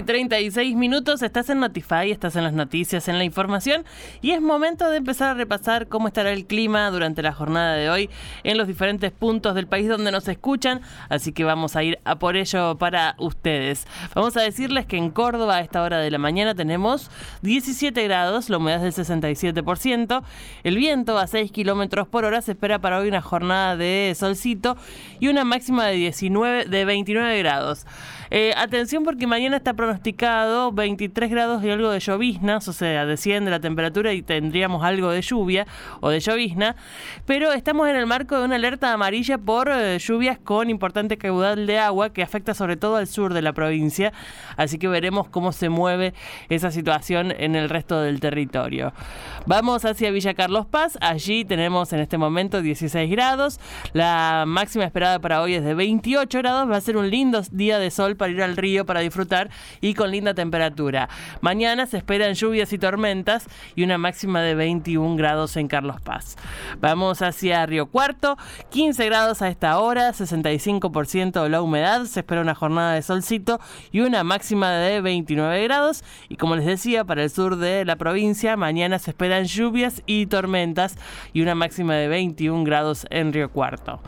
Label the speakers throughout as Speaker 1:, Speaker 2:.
Speaker 1: y 36 minutos, estás en Notify, estás en las noticias, en la información y es momento de empezar a repasar cómo estará el clima durante la jornada de hoy en los diferentes puntos del país donde nos escuchan, así que vamos a ir a por ello para ustedes. Vamos a decirles que en Córdoba a esta hora de la mañana tenemos 17 grados, la humedad es del 67%, el viento a 6 kilómetros por hora se espera para hoy una jornada de solcito y una máxima de 19 de 29 grados. Eh, atención porque mañana está pronosticado 23 grados y algo de lloviznas, o sea, desciende la temperatura y tendríamos algo de lluvia o de llovizna, pero estamos en el marco de una alerta amarilla por eh, lluvias con importante caudal de agua que afecta sobre todo al sur de la provincia, así que veremos cómo se mueve esa situación en el resto del territorio. Vamos hacia Villa Carlos Paz, allí tenemos en este momento 16 grados, la máxima esperada para hoy es de 28 grados, va a ser un lindo día de sol para ir al río para disfrutar y con linda temperatura. Mañana se esperan lluvias y tormentas y una máxima de 21 grados en Carlos Paz. Vamos hacia Río Cuarto, 15 grados a esta hora, 65% de la humedad, se espera una jornada de solcito y una máxima de 29 grados. Y como les decía, para el sur de la provincia, mañana se esperan lluvias y tormentas y una máxima de 21 grados en Río Cuarto.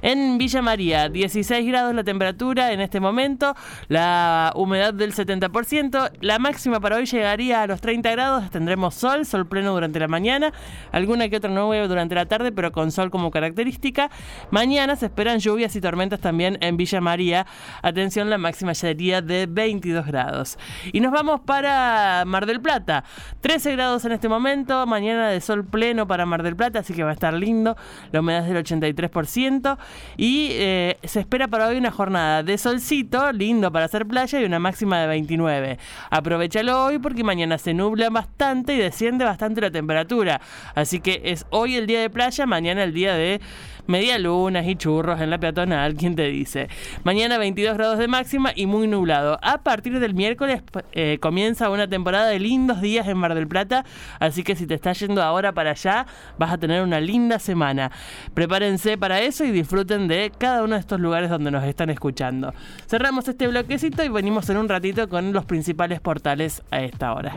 Speaker 1: En Villa María, 16 grados la temperatura en este momento, la humedad del 70%, la máxima para hoy llegaría a los 30 grados, tendremos sol, sol pleno durante la mañana, alguna que otra nube durante la tarde, pero con sol como característica. Mañana se esperan lluvias y tormentas también en Villa María. Atención, la máxima sería de 22 grados. Y nos vamos para Mar del Plata. 13 grados en este momento, mañana de sol pleno para Mar del Plata, así que va a estar lindo. La humedad es del 83%. Y eh, se espera para hoy una jornada de solcito, lindo para hacer playa y una máxima de 29. Aprovechalo hoy porque mañana se nubla bastante y desciende bastante la temperatura. Así que es hoy el día de playa, mañana el día de media lunas y churros en la peatonal, ¿quién te dice? Mañana 22 grados de máxima y muy nublado. A partir del miércoles eh, comienza una temporada de lindos días en Mar del Plata, así que si te estás yendo ahora para allá, vas a tener una linda semana. Prepárense para eso y disfruten de cada uno de estos lugares donde nos están escuchando. Cerramos este bloquecito y venimos en un ratito con los principales portales a esta hora.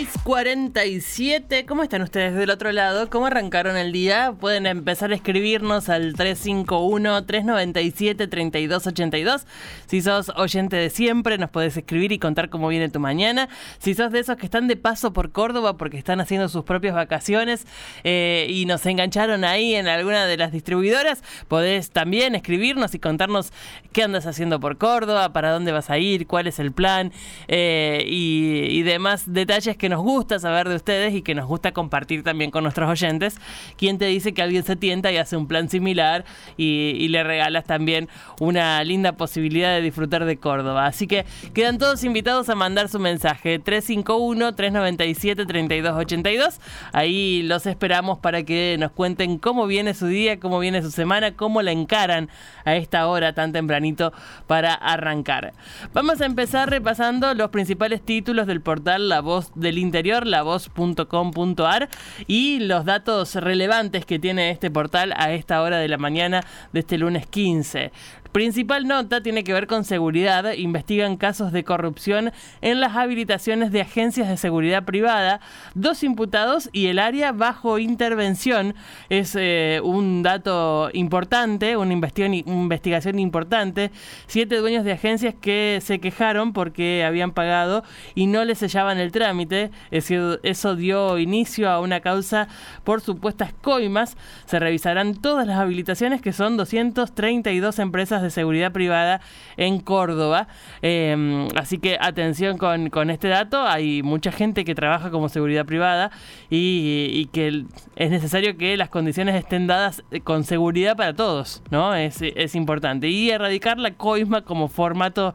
Speaker 1: 647. ¿Cómo están ustedes del otro lado? ¿Cómo arrancaron el día? Pueden empezar a escribirnos al 351-397-3282. Si sos oyente de siempre, nos podés escribir y contar cómo viene tu mañana. Si sos de esos que están de paso por Córdoba porque están haciendo sus propias vacaciones eh, y nos engancharon ahí en alguna de las distribuidoras, podés también escribirnos y contarnos qué andas haciendo por Córdoba, para dónde vas a ir, cuál es el plan eh, y, y demás detalles que nos gusta saber de ustedes y que nos gusta compartir también con nuestros oyentes. ¿Quién te dice que alguien se tienta y hace un plan similar y, le regalas también una linda posibilidad de disfrutar de Córdoba? Así que quedan todos invitados a mandar su mensaje 351-397-3282. Ahí los esperamos para que nos cuenten cómo viene su día, cómo viene su semana, cómo la encaran a esta hora tan tempranito para arrancar. Vamos a empezar repasando los principales títulos del portal La Voz de del interior, lavoz.com.ar y los datos relevantes que tiene este portal a esta hora de la mañana de este lunes 15. Principal nota tiene que ver con seguridad. Investigan casos de corrupción en las habilitaciones de agencias de seguridad privada. Dos imputados y el área bajo intervención. Es eh, un dato importante, una investigación, importante. Siete dueños de agencias que se quejaron porque habían pagado y no les sellaban el trámite. Eso, eso dio inicio a una causa por supuestas coimas. Se revisarán todas las habilitaciones que son 232 empresas de seguridad privada en Córdoba. Em, así que atención con, este dato. Hay mucha gente que trabaja como seguridad privada y, que es necesario que las condiciones estén dadas con seguridad para todos, ¿no? Es, importante. Y erradicar la coisma como formato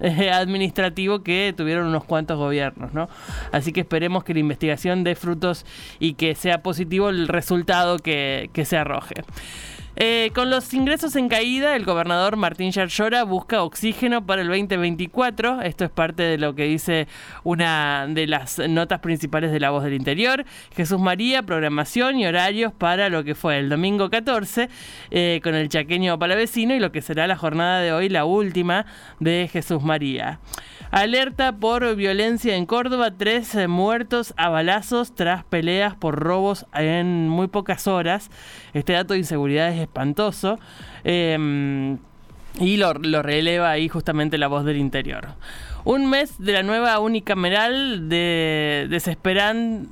Speaker 1: eh, administrativo que tuvieron unos cuantos gobiernos, ¿no? Así que esperemos que la investigación dé frutos y que sea positivo el resultado que, que se arroje. Eh, con los ingresos en caída, el gobernador Martín Yarlora busca oxígeno para el 2024. Esto es parte de lo que dice una de las notas principales de La Voz del Interior. Jesús María, programación y horarios para lo que fue el domingo 14 eh, con el chaqueño palavecino y lo que será la jornada de hoy, la última de Jesús María. Alerta por violencia en Córdoba, tres eh, muertos a balazos tras peleas por robos en muy pocas horas. Este dato de inseguridad es espantoso. Em, y lo, releva ahí justamente la voz del interior. Un mes de la nueva unicameral de desesperan,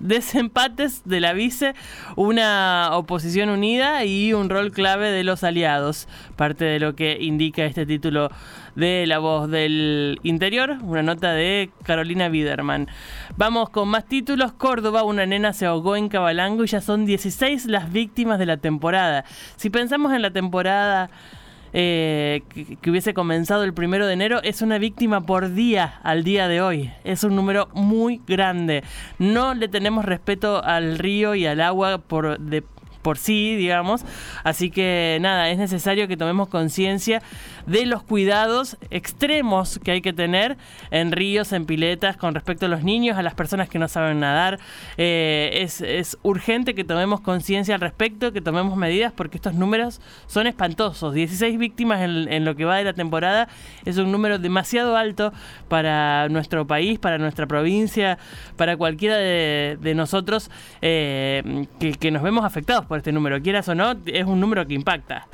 Speaker 1: desempates de la vice, una oposición unida y un rol clave de los aliados. Parte de lo que indica este título de La Voz del Interior, una nota de Carolina Biderman. Vamos con más títulos. Córdoba, una nena se ahogó en Cabalango y ya son 16 las víctimas de la temporada. Si pensamos en la temporada... Eh, que, hubiese comenzado el primero de enero es una víctima por día al día de hoy. Es un número muy grande. No le tenemos respeto al río y al agua por, de, por sí, digamos. Así que nada, es necesario que tomemos conciencia de los cuidados extremos que hay que tener en ríos, en piletas, con respecto a los niños, a las personas que no saben nadar. Eh, es, urgente que tomemos conciencia al respecto, que tomemos medidas, porque estos números son espantosos. 16 víctimas en, lo que va de la temporada es un número demasiado alto para nuestro país, para nuestra provincia, para cualquiera de, nosotros eh, que, que nos vemos afectados por este número. Quieras o no, es un número que impacta.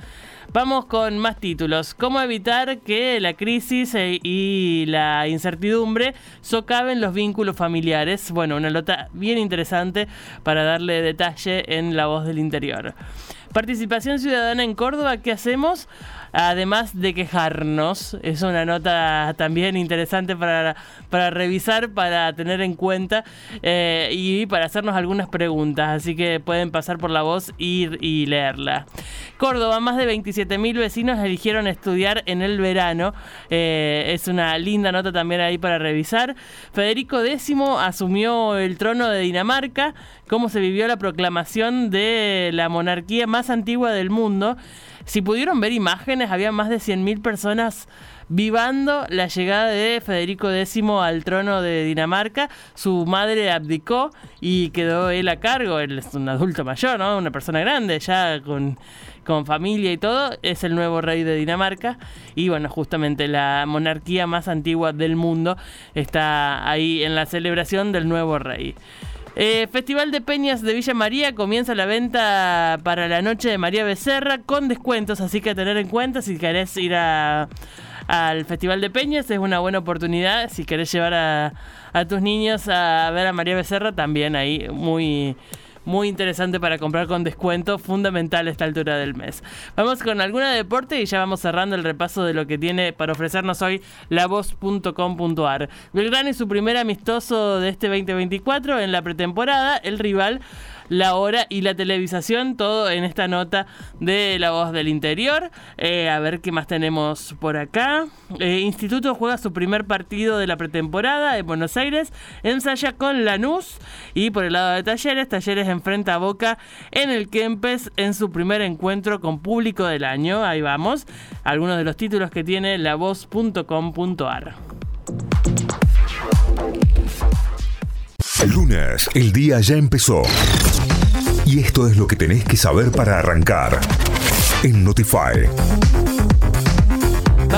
Speaker 1: Vamos con más títulos. ¿Cómo evitar que la crisis e, y la incertidumbre socaven los vínculos familiares? Bueno, una nota bien interesante para darle detalle en la voz del interior. Participación ciudadana en Córdoba, ¿qué hacemos? Además de quejarnos. Es una nota también interesante para, para revisar, para tener en cuenta eh, y para hacernos algunas preguntas. Así que pueden pasar por la voz y, y leerla. Córdoba, más de 27.000 vecinos eligieron estudiar en el verano. Eh, es una linda nota también ahí para revisar. Federico X asumió el trono de Dinamarca. Cómo se vivió la proclamación de la monarquía más antigua del mundo. Si pudieron ver imágenes, había más de 100.000 personas vivando la llegada de Federico X al trono de Dinamarca. Su madre abdicó y quedó él a cargo. Él es un adulto mayor, ¿no? Una persona grande, ya con, con familia y todo. Es el nuevo rey de Dinamarca. Y bueno, justamente la monarquía más antigua del mundo está ahí en la celebración del nuevo rey. Eh, Festival de Peñas de Villa María comienza la venta para la noche de María Becerra con descuentos, así que a tener en cuenta si querés ir al Festival de Peñas es una buena oportunidad. Si querés llevar a, a tus niños a ver a María Becerra, también ahí muy muy interesante para comprar con descuento, fundamental a esta altura del mes. Vamos con alguna deporte y ya vamos cerrando el repaso de lo que tiene para ofrecernos hoy lavoz.com.ar. Belgrano es su primer amistoso de este 2024 en la pretemporada. El rival la hora y la televisación, todo en esta nota de La Voz del Interior. Eh, a ver qué más tenemos por acá. Eh, Instituto juega su primer partido de la pretemporada en Buenos Aires, ensaya con Lanús y por el lado de Talleres, Talleres enfrenta a Boca en el Kempes en su primer encuentro con público del año. Ahí vamos, algunos de los títulos que tiene lavoz.com.ar.
Speaker 2: El lunes, el día ya empezó. Y esto es lo que tenés que saber para arrancar. En Notify.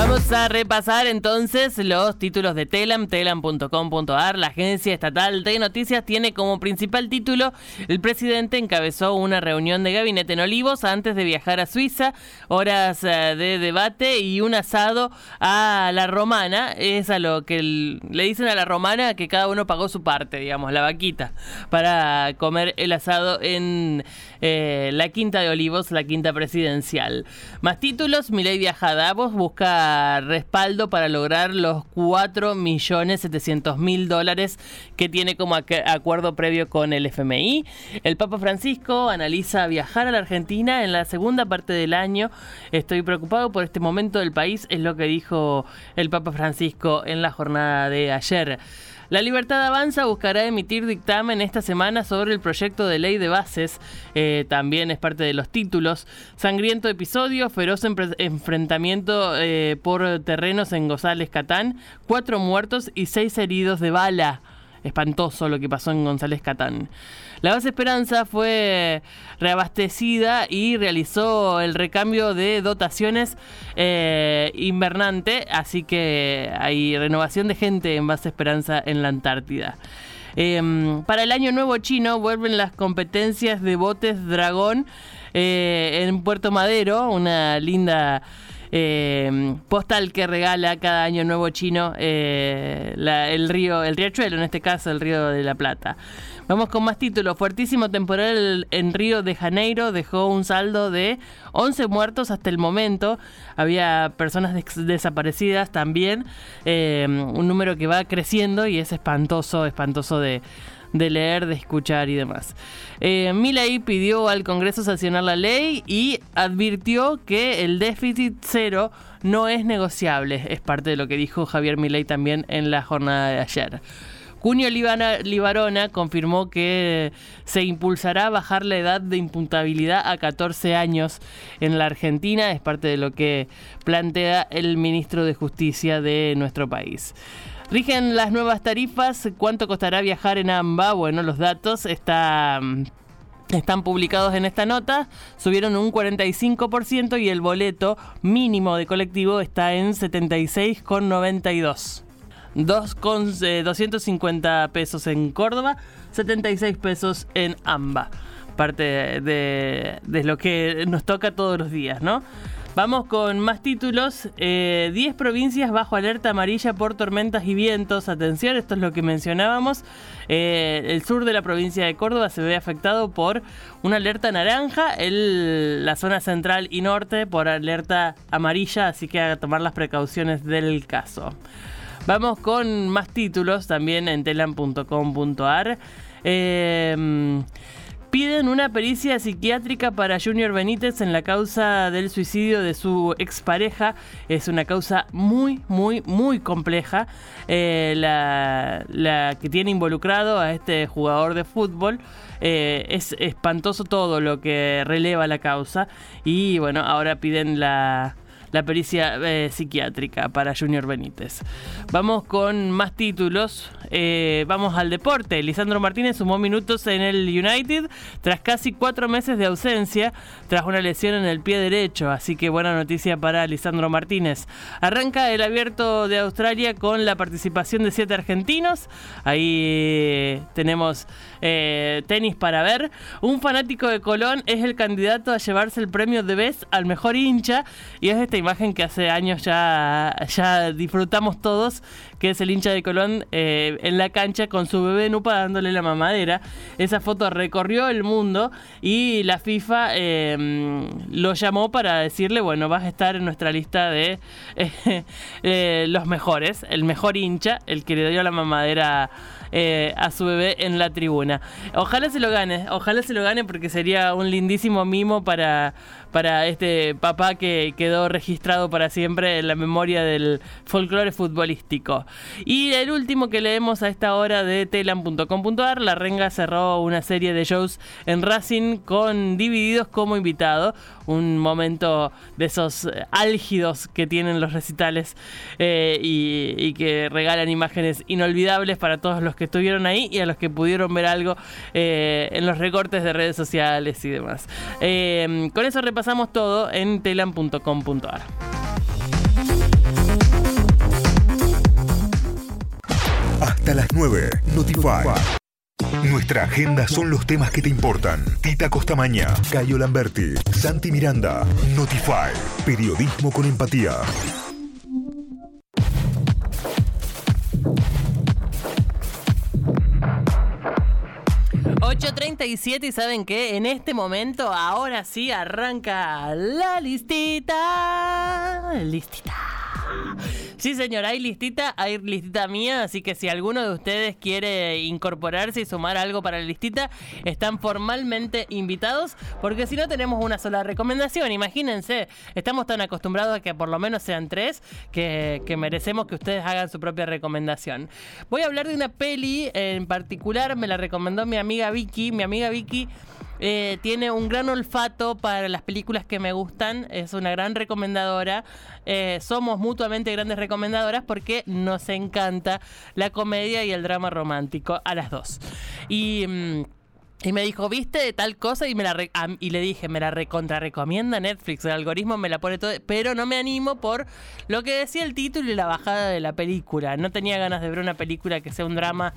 Speaker 1: Vamos a repasar entonces los títulos de Telam, telam.com.ar. La agencia estatal de noticias tiene como principal título el presidente encabezó una reunión de gabinete en Olivos antes de viajar a Suiza, horas eh, de debate y un asado a la romana. Es a lo que le dicen a la romana que cada uno pagó su parte, digamos, la vaquita, para comer el asado en eh, la quinta de Olivos, la quinta presidencial. Más títulos, Milei viaja a Davos, busca respaldo para lograr los 4.700.000 dólares que tiene como acuerdo previo con el FMI. El Papa Francisco analiza viajar a la Argentina en la segunda parte del año. Estoy preocupado por este momento del país, es lo que dijo el Papa Francisco en la jornada de ayer. La Libertad Avanza buscará emitir dictamen esta semana sobre el proyecto de ley de bases, eh, también es parte de los títulos. Sangriento episodio, feroz enfrentamiento eh, por terrenos en González Catán, cuatro muertos y seis heridos de bala. Espantoso lo que pasó en González Catán. La base Esperanza fue reabastecida y realizó el recambio de dotaciones eh, invernante, así que hay renovación de gente en base Esperanza en la Antártida. Em, para el año nuevo chino vuelven las competencias de botes dragón eh, en Puerto Madero, una linda eh, postal que regala cada año nuevo chino eh, el río, el riachuelo, en este caso el río de la Plata. Vamos con más títulos. Fuertísimo temporal en Río de Janeiro dejó un saldo de 11 muertos hasta el momento. Había personas desaparecidas también. Eh, un número que va creciendo y es espantoso, espantoso de, de leer, de escuchar y demás. Eh, pidió al Congreso sancionar la ley y advirtió que el déficit cero no es negociable. Es parte de lo que dijo Javier Milei también en la jornada de ayer. Cunio Libarona confirmó que se impulsará a bajar la edad de imputabilidad a 14 años en la Argentina. Es parte de lo que plantea el ministro de Justicia de nuestro país. Rigen las nuevas tarifas. ¿Cuánto costará viajar en AMBA? Bueno, los datos están publicados en esta nota, subieron un 45% y el boleto mínimo de colectivo está en 76,92. 250 pesos en Córdoba, 76 pesos en AMBA. Parte de lo que nos toca todos los días, ¿no? Vamos con más títulos. 10 eh, provincias bajo alerta amarilla por tormentas y vientos. Atención, esto es lo que mencionábamos. Eh, el sur de la provincia de Córdoba se ve afectado por una alerta naranja. la zona central y norte por alerta amarilla. Así que a tomar las precauciones del caso. Vamos con más títulos también en telan.com.ar. piden una pericia psiquiátrica para Junior Benítez en la causa del suicidio de su expareja. Es una causa muy, muy, muy compleja. Eh, la, que tiene involucrado a este jugador de fútbol. Eh, es espantoso todo lo que releva la causa. Y bueno, ahora piden la, la pericia eh, psiquiátrica para Junior Benítez. Vamos con más títulos. Eh, vamos al deporte. Lisandro Martínez sumó minutos en el United tras casi cuatro meses de ausencia, tras una lesión en el pie derecho. Así que buena noticia para Lisandro Martínez. Arranca el abierto de Australia con la participación de siete argentinos. Ahí eh, tenemos tenis para ver. Un fanático de Colón es el candidato a llevarse el premio de Best al mejor hincha y es este imagen que hace años ya, ya disfrutamos todos, que es el hincha de Colón eh, en la cancha con su bebé Nupa dándole la mamadera. Esa foto recorrió el mundo y la FIFA em, lo llamó para decirle, bueno, vas a estar en nuestra lista de eh, los mejores, el mejor hincha, el que le dio la mamadera. Eh, a su bebé en la tribuna. Ojalá se lo gane, ojalá se lo gane porque sería un lindísimo mimo para, para este papá que quedó registrado para siempre en la memoria del folclore futbolístico. Y el último que leemos a esta hora de telan.com.ar, La Renga cerró una serie de shows en Racing con Divididos como invitado, un momento de esos álgidos que tienen los recitales eh, y, que regalan imágenes inolvidables para todos los que estuvieron ahí y a los que pudieron ver algo eh, en los recortes de redes sociales y demás. Eh, con eso repasamos pasamos todo en telan.com.ar.
Speaker 2: Hasta las 9, Notify. Nuestra agenda son los temas que te importan. Tita Costamaña, Cayo Lamberti, Santi Miranda, Notify. Periodismo con empatía.
Speaker 1: 8.37 y saben que en este momento, ahora sí, arranca la listita. Listita. Sí, señor, hay listita, hay listita mía, así que si alguno de ustedes quiere incorporarse y sumar algo para la listita, están formalmente invitados, porque si no tenemos una sola recomendación, imagínense, estamos tan acostumbrados a que por lo menos sean tres, que, que merecemos que ustedes hagan su propia recomendación. Voy a hablar de una peli en particular, me la recomendó mi amiga Vicky, mi amiga Vicky eh, tiene un gran olfato para las películas que me gustan, es una gran recomendadora. Eh, somos mutuamente grandes recomendadoras porque nos encanta la comedia y el drama romántico a las dos. Y. Mm, y me dijo, ¿viste tal cosa? Y, me la y le dije, me la recontra recomienda Netflix. El algoritmo me la pone todo. Pero no me animo por lo que decía el título y la bajada de la película. No tenía ganas de ver una película que sea un drama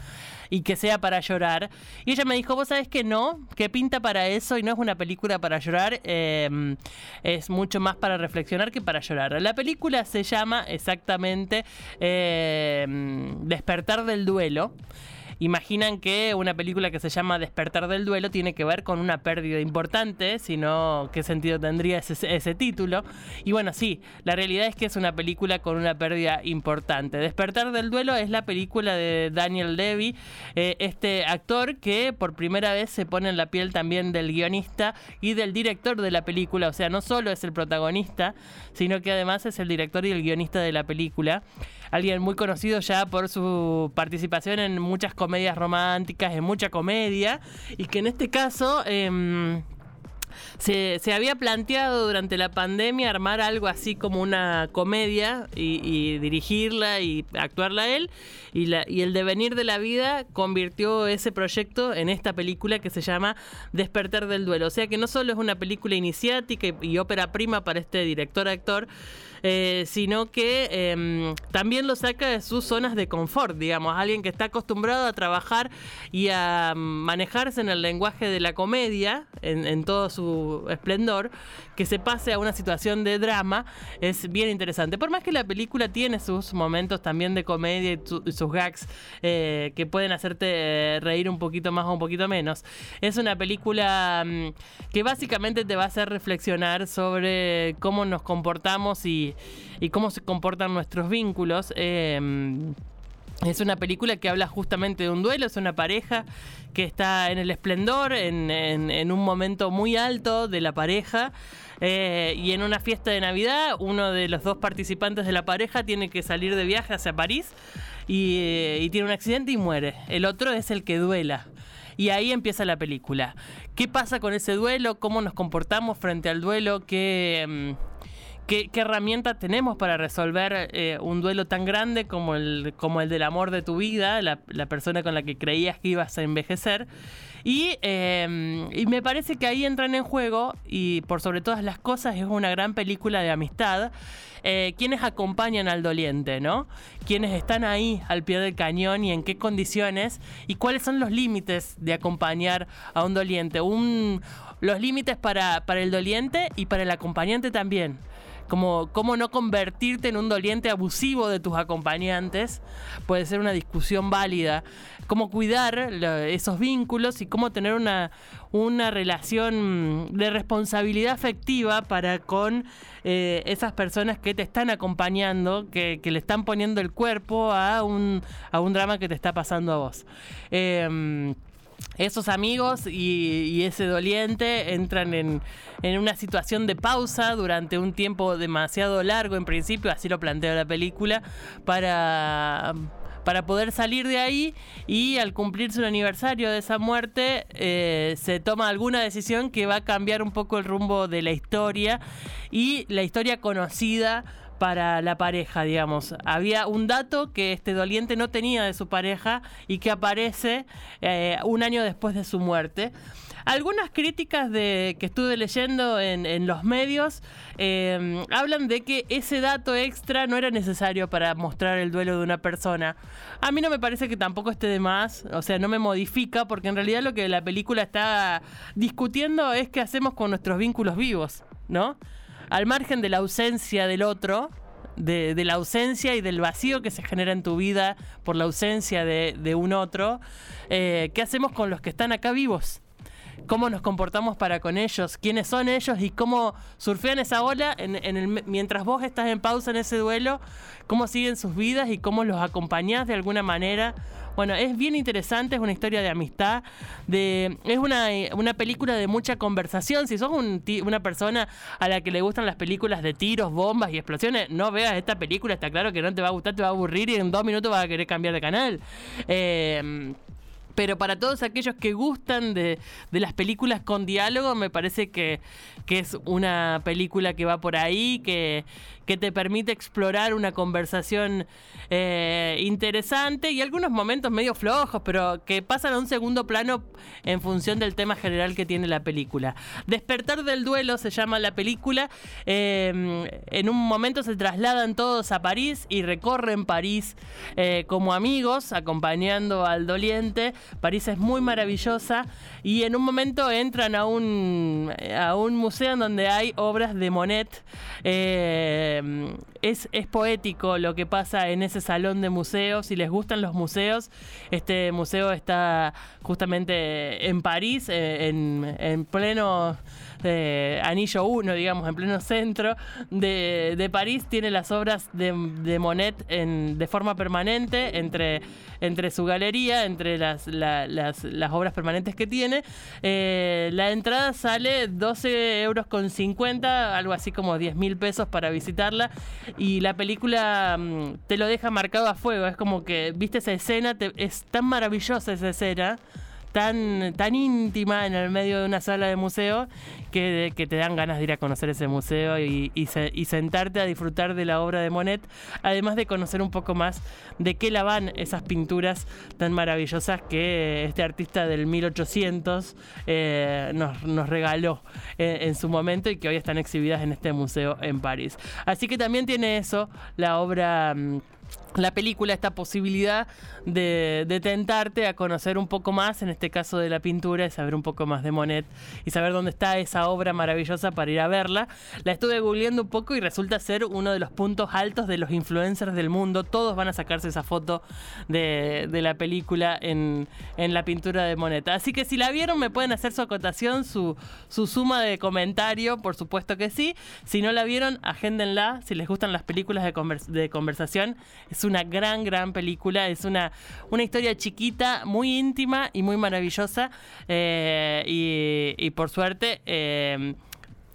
Speaker 1: y que sea para llorar. Y ella me dijo, vos sabés que no, que pinta para eso y no es una película para llorar. Em, es mucho más para reflexionar que para llorar. La película se llama exactamente em, Despertar del Duelo imaginan que una película que se llama Despertar del Duelo tiene que ver con una pérdida importante, sino qué sentido tendría ese, título. Y bueno, sí, la realidad es que es una película con una pérdida importante. Despertar del Duelo es la película de Daniel Levy, eh, este actor que por primera vez se pone en la piel también del guionista y del director de la película, o sea, no solo es el protagonista, sino que además es el director y el guionista de la película. Alguien muy conocido ya por su participación en muchas comedias románticas, en mucha comedia, y que en este caso... Em, se, había planteado durante la pandemia armar algo así como una comedia y, dirigirla y actuarla él. Y, el devenir de la vida convirtió ese proyecto en esta película que se llama Despertar del Duelo. O sea que no solo es una película iniciática y ópera prima para este director-actor, eh, sino que em, también lo saca de sus zonas de confort, digamos, alguien que está acostumbrado a trabajar y a manejarse en el lenguaje de la comedia, en, todo esplendor, que se pase a una situación de drama, es bien interesante. Por más que la película tiene sus momentos también de comedia y, sus gags eh, que pueden hacerte reír un poquito más o un poquito menos, es una película mm, que básicamente te va a hacer reflexionar sobre cómo nos comportamos y cómo se comportan nuestros vínculos. Em, es una película que habla justamente de un duelo, es una pareja que está en el esplendor, en, un momento muy alto de la pareja. Eh, y en una fiesta de Navidad, uno de los dos participantes de la pareja tiene que salir de viaje hacia París y, eh, y tiene un accidente y muere. El otro es el que duela. Y ahí empieza la película. ¿Qué pasa con ese duelo? ¿Cómo nos comportamos frente al duelo? ¿Qué, em, ¿Qué, herramientas tenemos para resolver eh, un duelo tan grande como el, como el del amor de tu vida, la, persona con la que creías que ibas a envejecer? Y, eh, y, me parece que ahí entran en juego, y por sobre todas las cosas, es una gran película de amistad. Eh, quienes acompañan al doliente, ¿no? Quienes están ahí al pie del cañón y en qué condiciones y cuáles son los límites de acompañar a un doliente. Los límites para el doliente y para el acompañante también cómo no convertirte en un doliente abusivo de tus acompañantes, puede ser una discusión válida, cómo cuidar esos vínculos y cómo tener una, una relación de responsabilidad afectiva para con eh, esas personas que te están acompañando, que, le están poniendo el cuerpo a un, a un drama que te está pasando a vos. Em, esos amigos y, ese doliente entran en, una situación de pausa durante un tiempo demasiado largo en principio, así lo plantea la película, para, para poder salir de ahí y al cumplirse un aniversario de esa muerte eh, se toma alguna decisión que va a cambiar un poco el rumbo de la historia y la historia conocida para la pareja, digamos. Había un dato que este doliente no tenía de su pareja y que aparece eh, un año después de su muerte. Algunas críticas de, que estuve leyendo en, los medios eh, hablan de que ese dato extra no era necesario para mostrar el duelo de una persona. A mí no me parece que tampoco esté de más, o sea, no me modifica, porque en realidad lo que la película está discutiendo es qué hacemos con nuestros vínculos vivos, ¿no? Al margen de la ausencia del otro, de, la ausencia y del vacío que se genera en tu vida por la ausencia de, un otro, eh, ¿qué hacemos con los que están acá vivos? Cómo nos comportamos para con ellos, quiénes son ellos y cómo surfean esa ola mientras vos estás en pausa en ese duelo, cómo siguen sus vidas y cómo los acompañás de alguna manera. Bueno, es bien interesante, es una historia de amistad, es una, una película de mucha conversación. Si sos una persona a la que le gustan las películas de tiros, bombas y explosiones, no veas esta película, está claro que no te va a gustar, te va a aburrir y en dos minutos vas a querer cambiar de canal. Eh, pero para todos aquellos que gustan de, las películas con diálogo, me parece que, es una película que va por ahí, que, que te permite explorar una conversación eh, interesante y algunos momentos medio flojos, pero que pasan a un segundo plano en función del tema general que tiene la película. Despertar del duelo se llama la película. Em, en un momento se trasladan todos a París y recorren París eh, como amigos, acompañando al doliente París es muy maravillosa y en un momento entran a un, a un museo en donde hay obras de Monet. Eh, es, es, poético lo que pasa en ese salón de museos. Si les gustan los museos, este museo está justamente en París, eh, en, en pleno Anillo 1, digamos, en pleno centro de, París, tiene las obras de, Monet de forma permanente entre, entre su galería, entre las, las, obras permanentes que tiene. Eh, la entrada sale 12 euros con 50, algo así como 10 mil pesos para visitarla. Y la película mm, te lo deja marcado a fuego. Es como que, viste esa escena, es tan maravillosa esa escena tan, tan íntima en el medio de una sala de museo que, que te dan ganas de ir a conocer ese museo y, y, sentarte a disfrutar de la obra de Monet, además de conocer un poco más de qué la van esas pinturas tan maravillosas que este artista del 1800 eh, nos, nos, regaló en, en su momento y que hoy están exhibidas en este museo en París. Así que también tiene eso, la obra mm, la película esta posibilidad de, tentarte a conocer un poco más, en este caso de la pintura, y saber un poco más de Monet y saber dónde está esa obra maravillosa para ir a verla. La estuve googleando un poco y resulta ser uno de los puntos altos de los influencers del mundo. Todos van a sacarse esa foto de, la película en, la pintura de Monet. Así que si la vieron me pueden hacer su acotación, su, su suma de comentario, por supuesto que sí. Si no la vieron, agéndenla. Si les gustan las películas de, de conversación, es una gran, gran película. Es una, una historia chiquita, muy íntima y muy maravillosa. Eh, y, por suerte. Eh,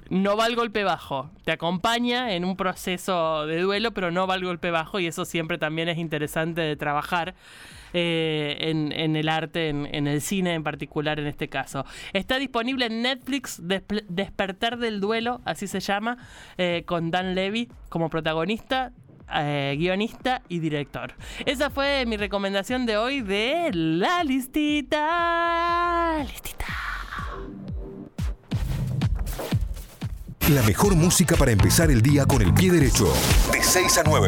Speaker 1: no va al golpe bajo. Te acompaña en un proceso de duelo, pero no va al golpe bajo y eso siempre también es interesante de trabajar. Eh, en, el arte, en, el cine en particular en este caso. Está disponible en Netflix, Despertar del Duelo, así se llama, con Dan Levy como protagonista. Eh, guionista y director. Esa fue mi recomendación de hoy de la listita. Listita.
Speaker 2: La mejor música para empezar el día con el pie derecho. De 6 a 9.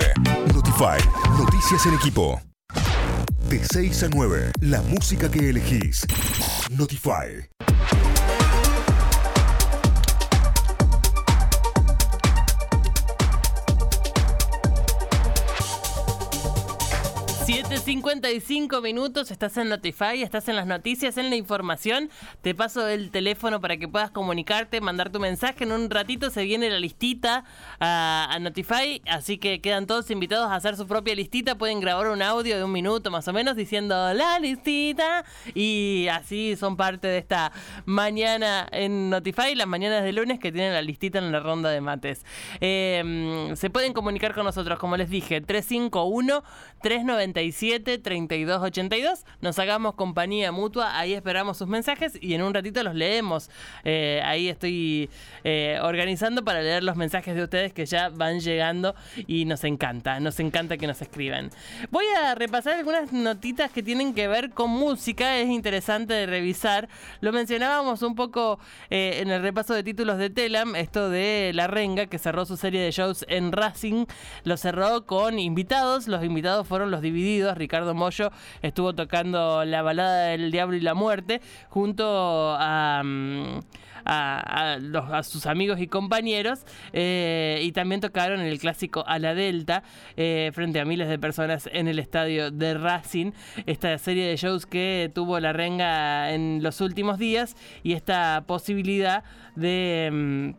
Speaker 2: Notify. Noticias en equipo. De 6 a 9. La música que elegís. Notify.
Speaker 1: 7.55 minutos, estás en Notify, estás en las noticias, en la información. Te paso el teléfono para que puedas comunicarte, mandar tu mensaje. En un ratito se viene la listita a, Notify, así que quedan todos invitados a hacer su propia listita. Pueden grabar un audio de un minuto más o menos diciendo la listita y así son parte de esta mañana en Notify, las mañanas de lunes que tienen la listita en la ronda de mates. Em, se pueden comunicar con nosotros, como les dije, 351 390 3282 Nos hagamos compañía mutua, ahí esperamos sus mensajes y en un ratito los leemos. Eh, ahí estoy eh, organizando para leer los mensajes de ustedes que ya van llegando y nos encanta, nos encanta que nos escriban. Voy a repasar algunas notitas que tienen que ver con música, es interesante de revisar. Lo mencionábamos un poco eh, en el repaso de títulos de Telam, esto de La Renga, que cerró su serie de shows en Racing, lo cerró con invitados, los invitados fueron los divididos Ricardo Mollo estuvo tocando la balada del Diablo y la Muerte junto a... Mm, sus amigos y compañeros eh, y también tocaron el clásico A la Delta eh, frente a miles de personas en el estadio de Racing, esta serie de shows que tuvo la renga en los últimos días y esta posibilidad de...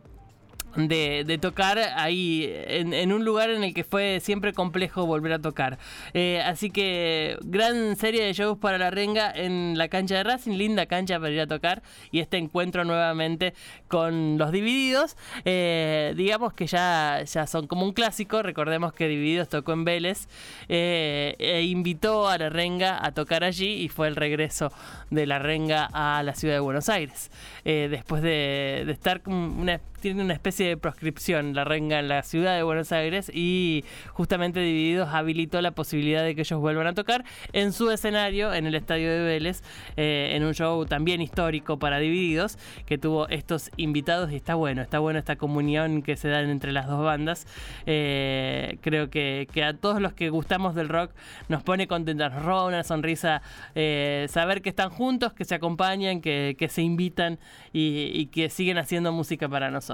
Speaker 1: De, tocar ahí en, un lugar en el que fue siempre complejo volver a tocar. Eh, así que gran serie de shows para la renga en la cancha de Racing, linda cancha para ir a tocar y este encuentro nuevamente con los divididos. Eh, digamos que ya, ya son como un clásico, recordemos que Divididos tocó en Vélez eh, e invitó a la renga a tocar allí y fue el regreso de la renga a la ciudad de Buenos Aires. después de, de estar una tiene una especie de proscripción la renga en la ciudad de Buenos Aires y justamente Divididos habilitó la posibilidad de que ellos vuelvan a tocar en su escenario en el estadio de Vélez eh, en un show también histórico para Divididos que tuvo estos invitados y está bueno, está bueno esta comunión que se dan entre las dos bandas. Eh, creo que, a todos los que gustamos del rock nos pone contentos, nos roba una sonrisa eh, saber que están juntos, que se acompañan, que, se invitan y que siguen haciendo música para nosotros.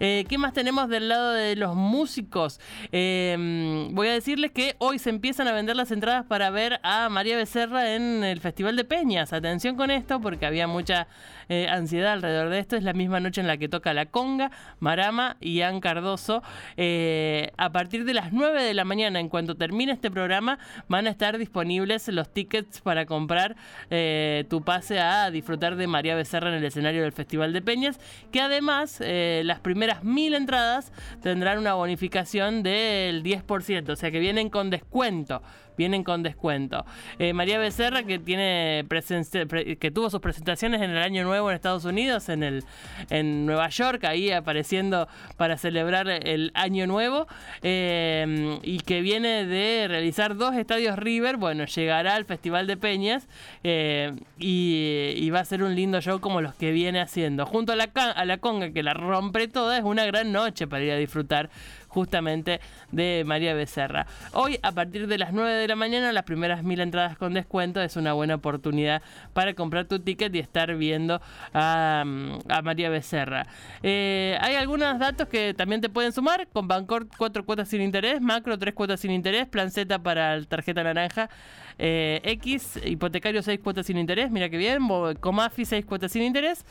Speaker 1: Eh, ¿Qué más tenemos del lado de los músicos? Em, voy a decirles que hoy se empiezan a vender las entradas para ver a María Becerra en el Festival de Peñas. Atención con esto porque había mucha eh, ansiedad alrededor de esto. Es la misma noche en la que toca La Conga, Marama y Ian Cardoso. Eh, a partir de las 9 de la mañana, en cuanto termine este programa, van a estar disponibles los tickets para comprar tu pase a disfrutar de María Becerra en el escenario del Festival de Peñas, que además eh, las primeras mil entradas tendrán una bonificación del 10%, o sea que vienen con descuento vienen con descuento. Eh, María Becerra, que tiene que tuvo sus presentaciones en el Año Nuevo en Estados Unidos, en, el, en Nueva York, ahí apareciendo para celebrar el Año Nuevo, eh, y que viene de realizar dos estadios River, bueno, llegará al Festival de Peñas eh, y, va a ser un lindo show como los que viene haciendo. Junto a la, a la conga, que la rompe toda, es una gran noche para ir a disfrutar justamente de María Becerra. Hoy, a partir de las 9 de la mañana, las primeras mil entradas con descuento es una buena oportunidad para comprar tu ticket y estar viendo a, mm, María Becerra. Eh, hay algunos datos que también te pueden sumar. Con Bancorp 4 cuotas sin interés, Macro 3 cuotas sin interés, Plan Z para tarjeta naranja, eh, X, hipotecario 6 cuotas sin interés, mira que bien, Comafi 6 cuotas sin interés.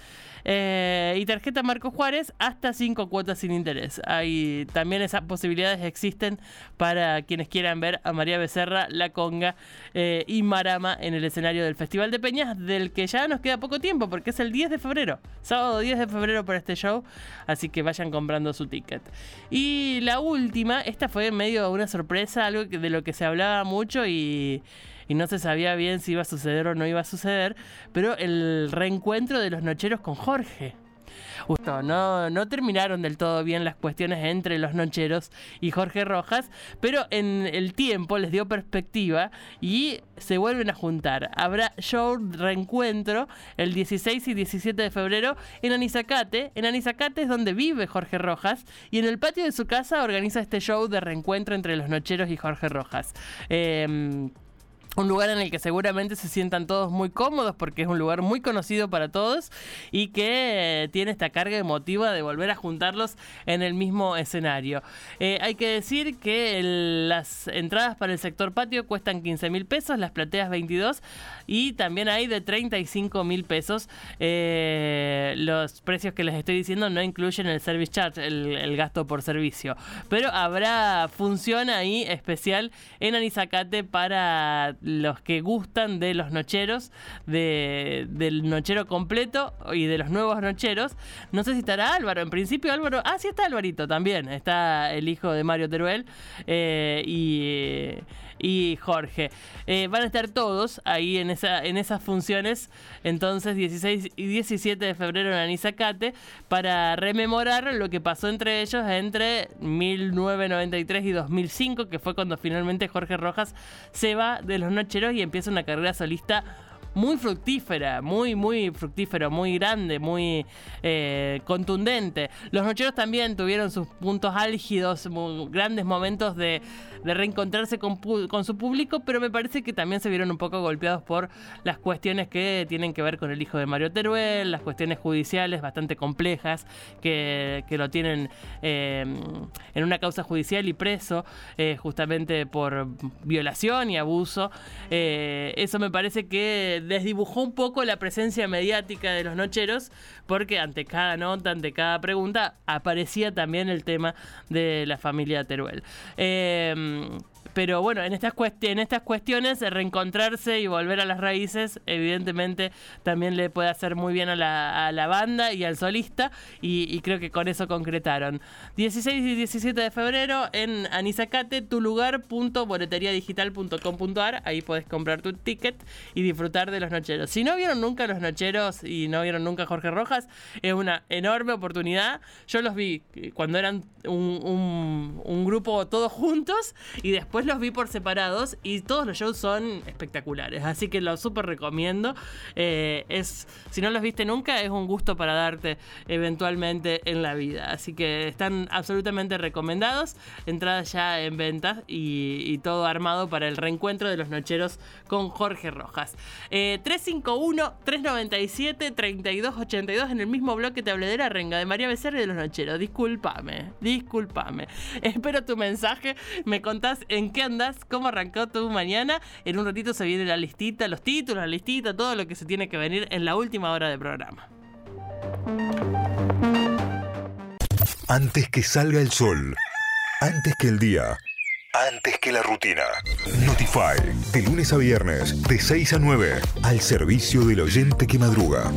Speaker 1: Eh, y tarjeta Marco Juárez hasta 5 cuotas sin interés. Hay también esas posibilidades existen para quienes quieran ver a María Becerra, La Conga eh, y Marama en el escenario del Festival de Peñas, del que ya nos queda poco tiempo porque es el 10 de febrero, sábado 10 de febrero para este show, así que vayan comprando su ticket. Y la última, esta fue en medio de una sorpresa, algo de lo que se hablaba mucho y y no se sabía bien si iba a suceder o no iba a suceder, pero el reencuentro de los nocheros con Jorge. No, no terminaron del todo bien las cuestiones entre los nocheros y Jorge Rojas, pero en el tiempo les dio perspectiva y se vuelven a juntar. Habrá show reencuentro el 16 y 17 de febrero en Anizacate. En Anizacate es donde vive Jorge Rojas y en el patio de su casa organiza este show de reencuentro entre los nocheros y Jorge Rojas. Eh, un lugar en el que seguramente se sientan todos muy cómodos porque es un lugar muy conocido para todos y que tiene esta carga emotiva de volver a juntarlos en el mismo escenario. Eh, hay que decir que las entradas para el sector patio cuestan 15 mil pesos, las plateas 22 y también hay de 35 mil pesos. Eh, los precios que les estoy diciendo no incluyen el service charge, el, gasto por servicio, pero habrá función ahí especial en Anizacate para los que gustan de los nocheros, de, del nochero completo y de los nuevos nocheros. No sé si estará Álvaro, en principio Álvaro, ah, sí está Alvarito también, está el hijo de Mario Teruel eh, y, y, Jorge. Eh, van a estar todos ahí en, esa, en esas funciones, entonces 16 y 17 de febrero en Anizacate, para rememorar lo que pasó entre ellos entre 1993 y 2005, que fue cuando finalmente Jorge Rojas se va de los nocheros y empieza una carrera solista muy fructífera, muy, muy fructífero, muy grande, muy eh, contundente. Los nocheros también tuvieron sus puntos álgidos, grandes momentos de, reencontrarse con, con, su público, pero me parece que también se vieron un poco golpeados por las cuestiones que tienen que ver con el hijo de Mario Teruel, las cuestiones judiciales bastante complejas que, lo tienen eh, en una causa judicial y preso eh, justamente por violación y abuso. Eh, eso me parece que desdibujó un poco la presencia mediática de los nocheros porque ante cada nota, ante cada pregunta aparecía también el tema de la familia Teruel. Pero bueno, en estas, en estas cuestiones, reencontrarse y volver a las raíces, evidentemente también le puede hacer muy bien a la, banda y al solista, y, creo que con eso concretaron. 16 y 17 de febrero en Anisacate, tu lugar.boleteriadigital.com.ar, ahí puedes comprar tu ticket y disfrutar de los nocheros. Si no vieron nunca los nocheros y no vieron nunca Jorge Rojas, es una enorme oportunidad. Yo los vi cuando eran un, un grupo todos juntos y después los vi por separados y todos los shows son espectaculares. Así que lo súper recomiendo. Eh, es, si no los viste nunca, es un gusto para darte eventualmente en la vida. Así que están absolutamente recomendados. Entradas ya en ventas y, todo armado para el reencuentro de los nocheros con Jorge Rojas. 351-397-3282 eh, en el mismo bloque te hablé de la renga de María Becerra y de los nocheros. Discúlpame, discúlpame. Espero tu mensaje. Me contás en qué andas? ¿Cómo arrancó tu mañana? En un ratito se viene la listita, los títulos, la listita, todo lo que se tiene que venir en la última hora del programa.
Speaker 2: Antes que salga el sol, antes que el día, antes que la rutina. Notify, de lunes a viernes, de 6 a 9, al servicio del oyente que madruga.